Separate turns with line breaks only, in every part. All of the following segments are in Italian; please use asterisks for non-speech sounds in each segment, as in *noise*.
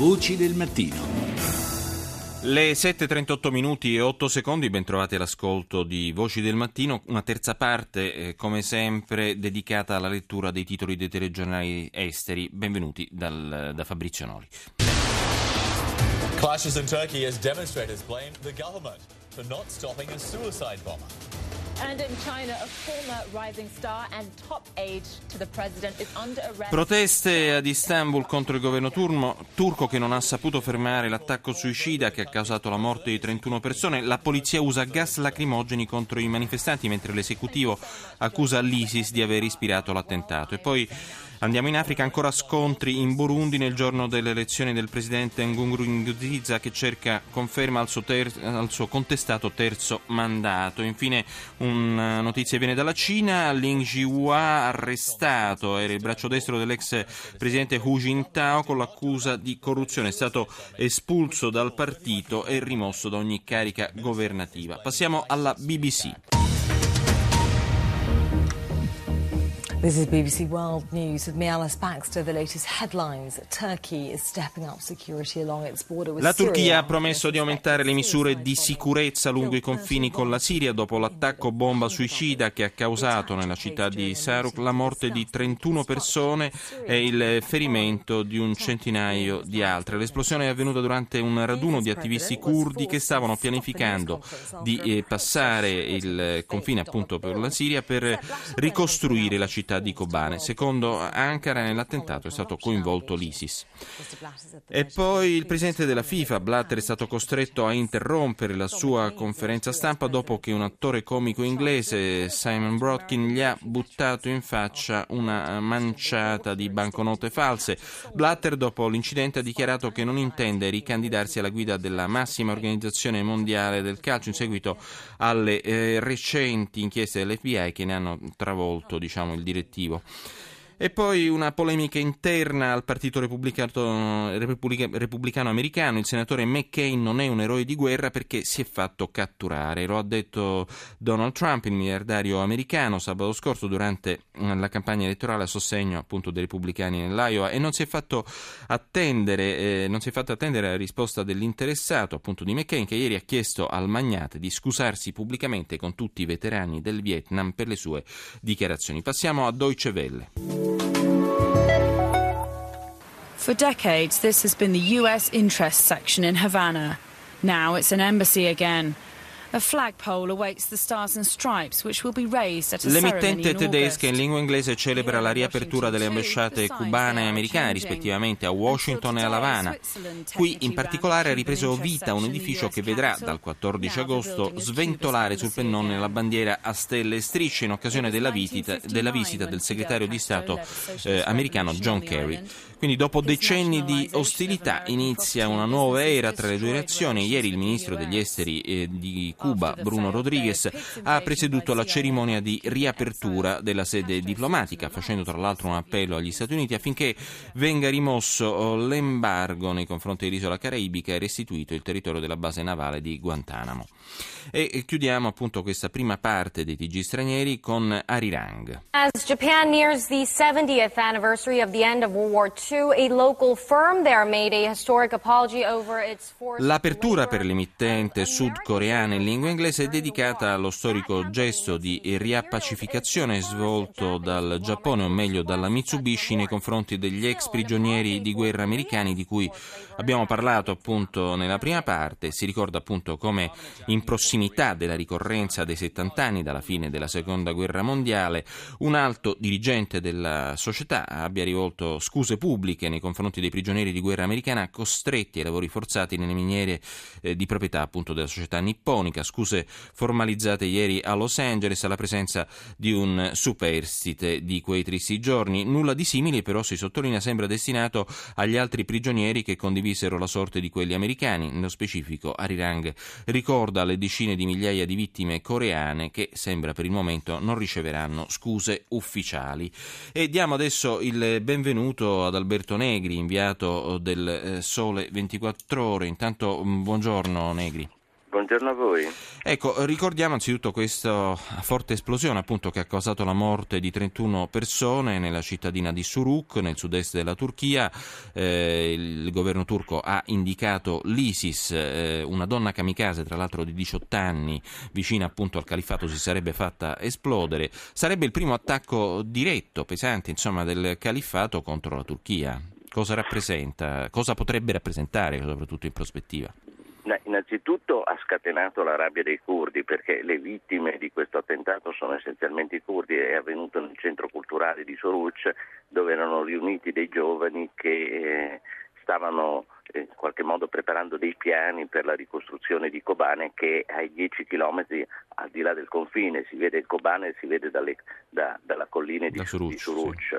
Voci del mattino.
Le 7.38 minuti e 8 secondi, bentrovati all'ascolto di Voci del Mattino, una terza parte, eh, come sempre, dedicata alla lettura dei titoli dei telegiornali esteri. Benvenuti dal, da Fabrizio Noli.
Clashes in Turkey as demonstrators blame the government for not stopping a suicide bomber.
Proteste ad Istanbul contro il governo turmo, turco che non ha saputo fermare l'attacco suicida che ha causato la morte di 31 persone. La polizia usa gas lacrimogeni contro i manifestanti mentre l'esecutivo accusa l'ISIS di aver ispirato l'attentato. E poi Andiamo in Africa, ancora scontri in Burundi nel giorno delle elezioni del presidente Ngungru Nziza che cerca conferma al suo, ter- al suo, contestato terzo mandato. Infine una notizia viene dalla Cina, Ling Jihua arrestato, era il braccio destro dell'ex presidente Hu Jintao con l'accusa di corruzione, è stato espulso dal partito e rimosso da ogni carica governativa. Passiamo alla BBC.
This is BBC World News with me, Alice Baxter. The latest headlines. Turkey is stepping up security along its border with
La Turchia ha promesso di aumentare le misure di sicurezza lungo i confini con la Siria dopo l'attacco bomba suicida che ha causato nella città di Saruk la morte di 31 persone e il ferimento di un centinaio di altre. L'esplosione è avvenuta durante un raduno di attivisti curdi che stavano pianificando di eh, passare il confine appunto per la Siria per ricostruire la città di Kobane. Secondo Ankara nell'attentato è stato coinvolto l'ISIS. E poi il presidente della FIFA, Blatter, è stato costretto a interrompere la sua conferenza stampa dopo che un attore comico inglese, Simon Brodkin, gli ha buttato in faccia una manciata di banconote false. Blatter, dopo l'incidente, ha dichiarato che non intende ricandidarsi alla guida della massima organizzazione mondiale del calcio in seguito alle eh, recenti inchieste dell'FBI che ne hanno travolto diciamo, il direttivo. E poi una polemica interna al Partito Repubblicano, Repubblica, Repubblicano Americano. Il senatore McCain non è un eroe di guerra perché si è fatto catturare. Lo ha detto Donald Trump, il miliardario americano, sabato scorso durante la campagna elettorale a sostegno appunto dei repubblicani nell'Iowa e non si è fatto attendere, eh, non si è fatto attendere la risposta dell'interessato appunto di McCain che ieri ha chiesto al magnate di scusarsi pubblicamente con tutti i veterani del Vietnam per le sue dichiarazioni. Passiamo a Deutsche Welle.
For decades, this has been the U.S. interest section in Havana. Now it's an embassy again.
L'emittente tedesca in lingua inglese celebra la riapertura delle ambasciate cubane e americane rispettivamente a Washington e a Havana. Qui in particolare ha ripreso vita un edificio che vedrà dal 14 agosto sventolare sul pennone la bandiera a stelle e strisce in occasione della visita, della visita del segretario di Stato eh, americano John Kerry. Quindi dopo decenni di ostilità inizia una nuova era tra le due nazioni. Ieri il ministro degli esteri eh, di Cuba, Bruno Rodriguez, ha presieduto la cerimonia di riapertura della sede diplomatica, facendo tra l'altro un appello agli Stati Uniti affinché venga rimosso oh, l'embargo nei confronti dell'isola caraibica e restituito il territorio della base navale di Guantanamo. E chiudiamo appunto questa prima parte dei TG stranieri con Arirang.
As Japan nears the 70th anniversary of the end of World War II,
L'apertura per l'emittente sudcoreana in lingua inglese è dedicata allo storico gesto di riappacificazione svolto dal Giappone, o meglio dalla Mitsubishi, nei confronti degli ex prigionieri di guerra americani di cui abbiamo parlato appunto nella prima parte. Si ricorda appunto come in prossimità della ricorrenza dei 70 anni dalla fine della seconda guerra mondiale un alto dirigente della società abbia rivolto scuse pubbliche nei confronti dei prigionieri di guerra americana costretti ai lavori forzati nelle miniere eh, di proprietà appunto della società nipponica, scuse formalizzate ieri a Los Angeles alla presenza di un superstite di quei tristi giorni. Nulla di simile però si sottolinea sembra destinato agli altri prigionieri che condivisero la sorte di quelli americani, nello specifico Arirang ricorda le decine di migliaia di vittime coreane che sembra per il momento non riceveranno scuse ufficiali. E diamo adesso il benvenuto ad Alberto Negri, inviato del eh, Sole 24 Ore. Intanto mm, buongiorno Negri.
Buongiorno a voi.
Ecco, ricordiamo anzitutto questa forte esplosione appunto che ha causato la morte di 31 persone nella cittadina di Suruk, nel sud-est della Turchia. Eh, il governo turco ha indicato l'ISIS, eh, una donna kamikaze tra l'altro di 18 anni, vicina appunto al califato, si sarebbe fatta esplodere. Sarebbe il primo attacco diretto, pesante, insomma, del califato contro la Turchia. Cosa rappresenta? Cosa potrebbe rappresentare, soprattutto in prospettiva?
Innanzitutto ha scatenato la rabbia dei curdi perché le vittime di questo attentato sono essenzialmente i curdi, è avvenuto nel centro culturale di Soruc dove erano riuniti dei giovani che eh, stavano in qualche modo preparando dei piani per la ricostruzione di Kobane che è ai 10 km al di là del confine, si vede il Kobane si vede dalle, da, dalla collina di, Suruc, di Suruc. Sì.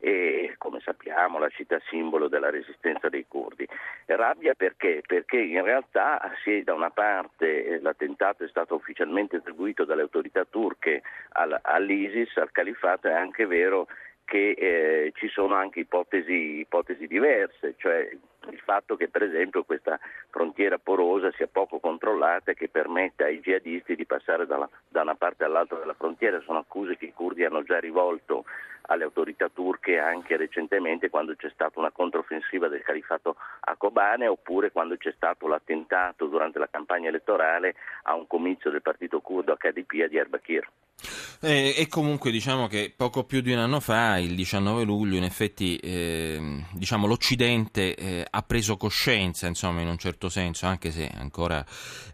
e come sappiamo la città simbolo della resistenza dei curdi. Rabbia perché? Perché in realtà se da una parte eh, l'attentato è stato ufficialmente attribuito dalle autorità turche all'ISIS, al califato, è anche vero che eh, ci sono anche ipotesi, ipotesi, diverse, cioè il fatto che per esempio questa frontiera porosa sia poco controllata e che permetta ai jihadisti di passare dalla, da una parte all'altra della frontiera, sono accuse che i curdi hanno già rivolto alle autorità turche anche recentemente quando c'è stata una controffensiva del califato a Kobane oppure quando c'è stato l'attentato durante la campagna elettorale a un comizio del partito curdo a KDP a Diyarbakir.
Eh, e comunque diciamo che poco più di un anno fa, il 19 luglio, in effetti eh, diciamo, l'Occidente eh, ha preso coscienza, insomma, in un certo senso, anche se ancora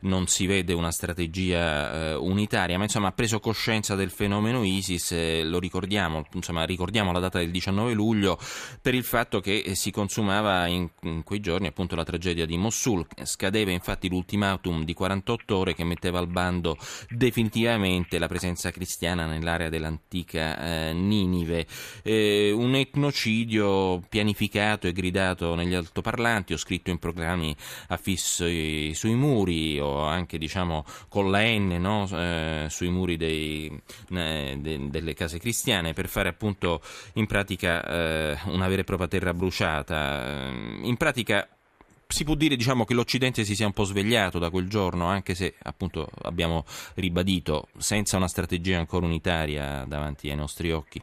non si vede una strategia eh, unitaria, ma insomma ha preso coscienza del fenomeno ISIS, eh, lo ricordiamo, insomma, ricordiamo la data del 19 luglio per il fatto che eh, si consumava in, in quei giorni appunto la tragedia di Mosul, scadeva infatti l'ultimatum di 48 ore che metteva al bando definitivamente la presenza cristiana nell'area dell'antica eh, Ninive. Eh, un etnocidio pianificato e gridato negli altoparlanti, ho scritto in programmi affissi sui muri o anche diciamo con la N no? eh, sui muri dei, de, delle case cristiane per fare appunto in pratica eh, una vera e propria terra bruciata. In pratica si può dire diciamo, che l'Occidente si sia un po' svegliato da quel giorno, anche se appunto abbiamo ribadito senza una strategia ancora unitaria davanti ai nostri occhi.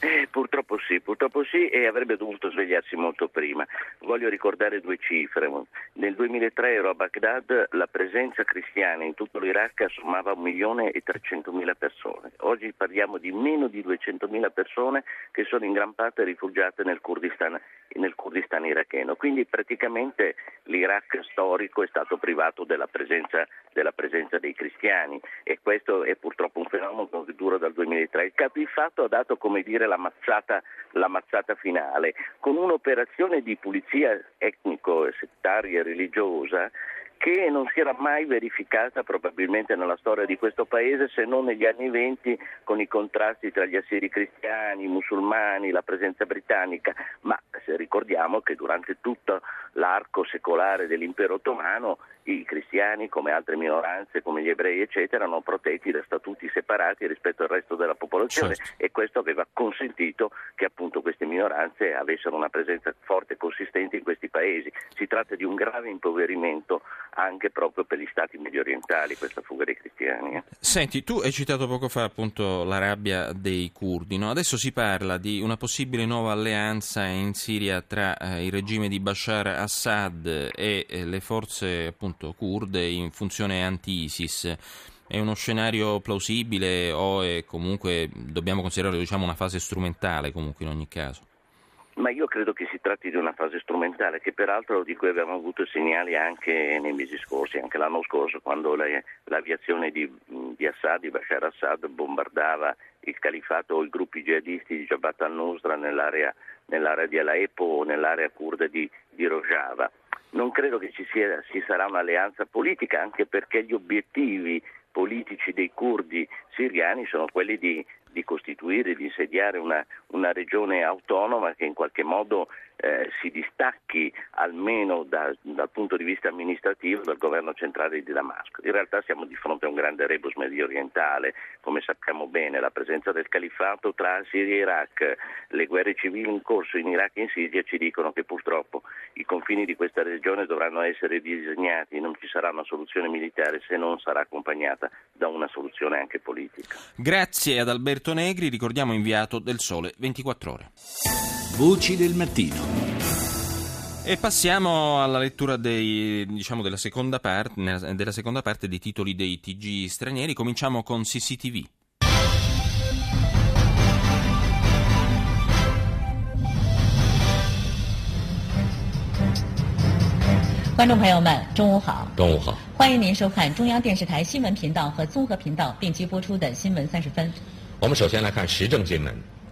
Eh, purtroppo sì, purtroppo sì e avrebbe dovuto svegliarsi molto prima. Voglio ricordare due cifre. Nel 2003 ero a Baghdad, la presenza cristiana in tutto l'Iraq assommava 1.300.000 persone. Oggi parliamo di meno di 200.000 persone che sono in gran parte rifugiate nel Kurdistan, nel Kurdistan iracheno. Quindi praticamente l'Iraq storico è stato privato della presenza, della presenza dei cristiani e questo è purtroppo un fenomeno che dura dal 2003. Il capo di fatto ha dato come dire la mazzata, la mazzata finale. Con un'operazione di pulizia etnico-settaria religiosa che non si era mai verificata probabilmente nella storia di questo paese se non negli anni venti con i contrasti tra gli assiri cristiani, i musulmani, la presenza britannica, ma ricordiamo che durante tutto l'arco secolare dell'impero ottomano i cristiani, come altre minoranze, come gli ebrei, eccetera, erano protetti da statuti separati rispetto al resto della popolazione certo. e questo aveva consentito che appunto queste minoranze avessero una presenza forte e consistente in questi paesi. Si tratta di un grave impoverimento anche proprio per gli stati medio orientali, questa fuga dei cristiani. Eh.
Senti, tu hai citato poco fa appunto la rabbia dei curdi, no? adesso si parla di una possibile nuova alleanza in Siria tra eh, il regime di Bashar Assad e eh, le forze appunto kurde in funzione anti-ISIS. È uno scenario plausibile o è comunque dobbiamo considerarlo diciamo, una fase strumentale comunque in ogni caso?
Ma io credo che si tratti di una fase strumentale che peraltro di cui abbiamo avuto segnali anche nei mesi scorsi, anche l'anno scorso quando la, l'aviazione di, di, Assad, di Bashar Assad bombardava il califato o i gruppi jihadisti di Jabhat al-Nusra nell'area, nell'area di Aleppo o nell'area kurda di, di Rojava. Non credo che ci, sia, ci sarà un'alleanza politica anche perché gli obiettivi politici dei curdi siriani sono quelli di di costituire, di insediare una, una regione autonoma che in qualche modo eh, si distacchi almeno da, dal punto di vista amministrativo dal governo centrale di Damasco. In realtà siamo di fronte a un grande rebus medio orientale, come sappiamo bene, la presenza del califato tra Siria e Iraq, le guerre civili in corso in Iraq e in Siria ci dicono che purtroppo i confini di questa regione dovranno essere disegnati, non ci sarà una soluzione militare se non sarà accompagnata da una soluzione anche politica.
Grazie ad Alberto Negri, ricordiamo inviato del Sole 24 ore.
Voci del mattino.
E passiamo alla lettura dei, diciamo, della, seconda parte, della seconda parte dei titoli dei TG stranieri. Cominciamo con CCTV.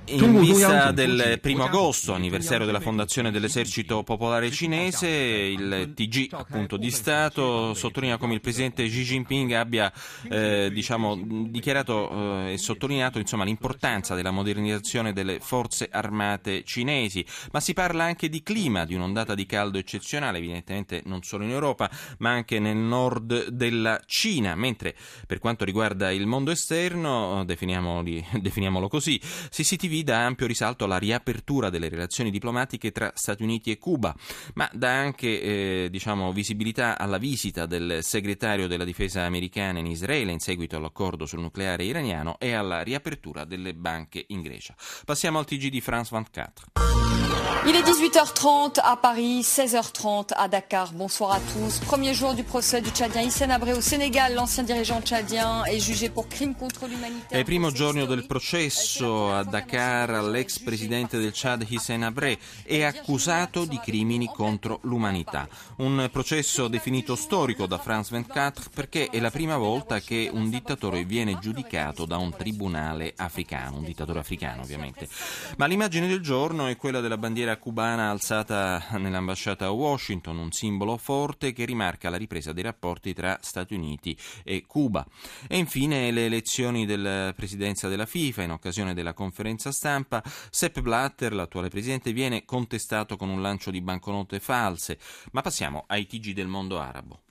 In vista del primo agosto, anniversario della fondazione dell'esercito popolare cinese, il TG appunto di Stato sottolinea come il presidente Xi Jinping abbia eh, diciamo, dichiarato eh, e sottolineato insomma, l'importanza della modernizzazione delle forze armate cinesi, ma si parla anche di clima, di un'ondata di caldo eccezionale, evidentemente non solo in Europa, ma anche nel nord della Cina, mentre per quanto riguarda il mondo esterno, *laughs* definiamolo così, CCTV TV dà ampio risalto alla riapertura delle relazioni diplomatiche tra Stati Uniti e Cuba, ma dà anche eh, diciamo, visibilità alla visita del segretario della difesa americana in Israele in seguito all'accordo sul nucleare iraniano e alla riapertura delle banche in Grecia. Passiamo al TG di France 24.
Il est 18h30 à Paris, 16h30 à Dakar. Bonsoir à tous. Premier jour du procès du Tchadien Hissène Abré au Sénégal. L'ancien dirigeant tchadien est jugé pour crime contre l'umanité.
È primo giorno del processo a Dakar all'ex presidente del Chad Hissène Abré. È accusato di crimini contro l'umanità. Un processo definito storico da France 24 perché è la prima volta che un dittatore viene giudicato da un tribunale africano, un dittatore africano ovviamente. Ma l'immagine del giorno è quella della bandiera cubana alzata nell'ambasciata a Washington, un simbolo forte che rimarca la ripresa dei rapporti tra Stati Uniti e Cuba. E infine le elezioni della presidenza della FIFA in occasione della conferenza stampa. Sepp Blatter, l'attuale presidente, viene contestato con un lancio di banconote false. Ma passiamo ai TG del mondo arabo.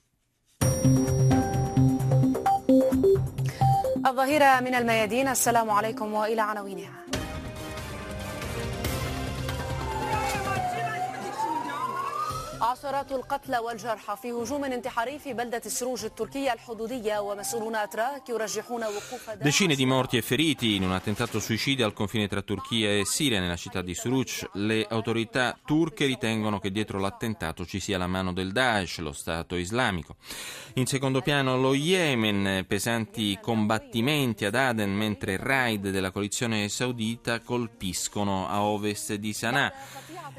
الظهيرة من الميادين السلام عليكم وإلى عناوينها عشرات القتلى والجرحى في هجوم انتحاري في بلدة السروج التركية الحدودية ومسؤولون أتراك يرجحون وقوف
Decine di morti e feriti in un attentato suicidio al confine tra Turchia e Siria nella città di Suruc. Le autorità turche ritengono che dietro l'attentato ci sia la mano del Daesh, lo Stato islamico. In secondo piano lo Yemen, pesanti combattimenti ad Aden mentre raid della coalizione saudita colpiscono a ovest di Sana'a.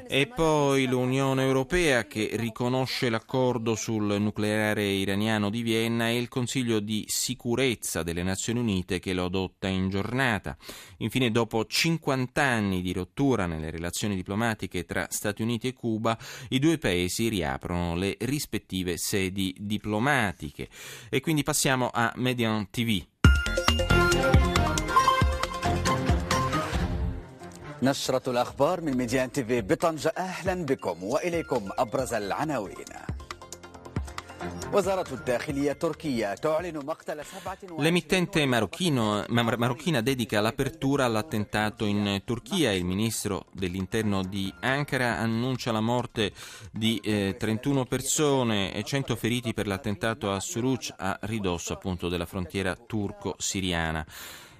E poi l'Unione Europea che riconosce l'accordo sul nucleare iraniano di Vienna e il Consiglio di sicurezza delle Nazioni Unite che lo adotta in giornata. Infine, dopo 50 anni di rottura nelle relazioni diplomatiche tra Stati Uniti e Cuba, i due paesi riaprono le rispettive sedi diplomatiche. E quindi passiamo a Median TV.
نشرة الأخبار من ميديان تيفي بطنجة أهلا بكم وإليكم أبرز العناوين
L'emittente marocchina dedica l'apertura all'attentato in Turchia. Il ministro dell'interno di Ankara annuncia la morte di eh, 31 persone e 100 feriti per l'attentato a Suruc a ridosso appunto della frontiera turco-siriana.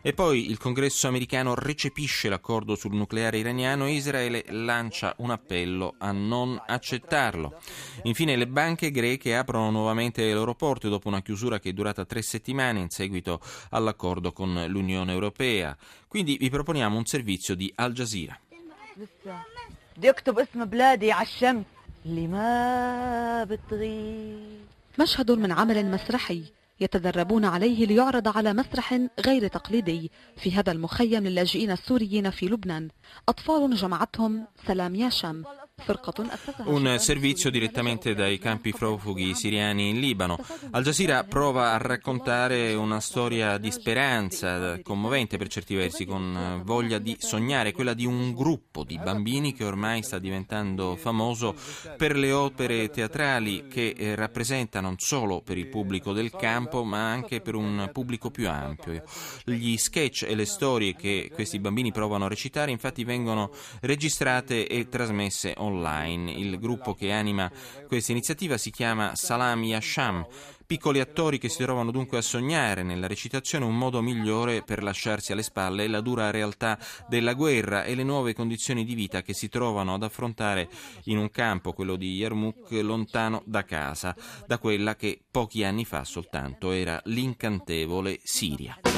E poi il congresso americano recepisce l'accordo sul nucleare iraniano e Israele lancia un appello a non accettarlo. Infine le banche greche aprono nuovamente le loro porte dopo una chiusura che è durata tre settimane in seguito all'accordo con l'Unione Europea. Quindi vi proponiamo un servizio di Al Jazeera.
مشهد من عمل مسرحي يتدربون عليه ليعرض على مسرح غير تقليدي في هذا المخيم للاجئين السوريين في لبنان. أطفال جمعتهم سلام ياشم
Un servizio direttamente dai campi profughi siriani in Libano. Al Jazeera prova a raccontare una storia di speranza, commovente per certi versi, con voglia di sognare, quella di un gruppo di bambini che ormai sta diventando famoso per le opere teatrali che eh, rappresenta non solo per il pubblico del campo, ma anche per un pubblico più ampio. Gli sketch e le storie che questi bambini provano a recitare infatti vengono registrate e trasmesse online. Il gruppo che anima questa iniziativa si chiama Salam Yasham, Piccoli attori che si trovano dunque a sognare nella recitazione un modo migliore per lasciarsi alle spalle la dura realtà della guerra e le nuove condizioni di vita che si trovano ad affrontare in un campo, quello di Yarmouk, lontano da casa, da quella che pochi anni fa soltanto era l'incantevole Siria.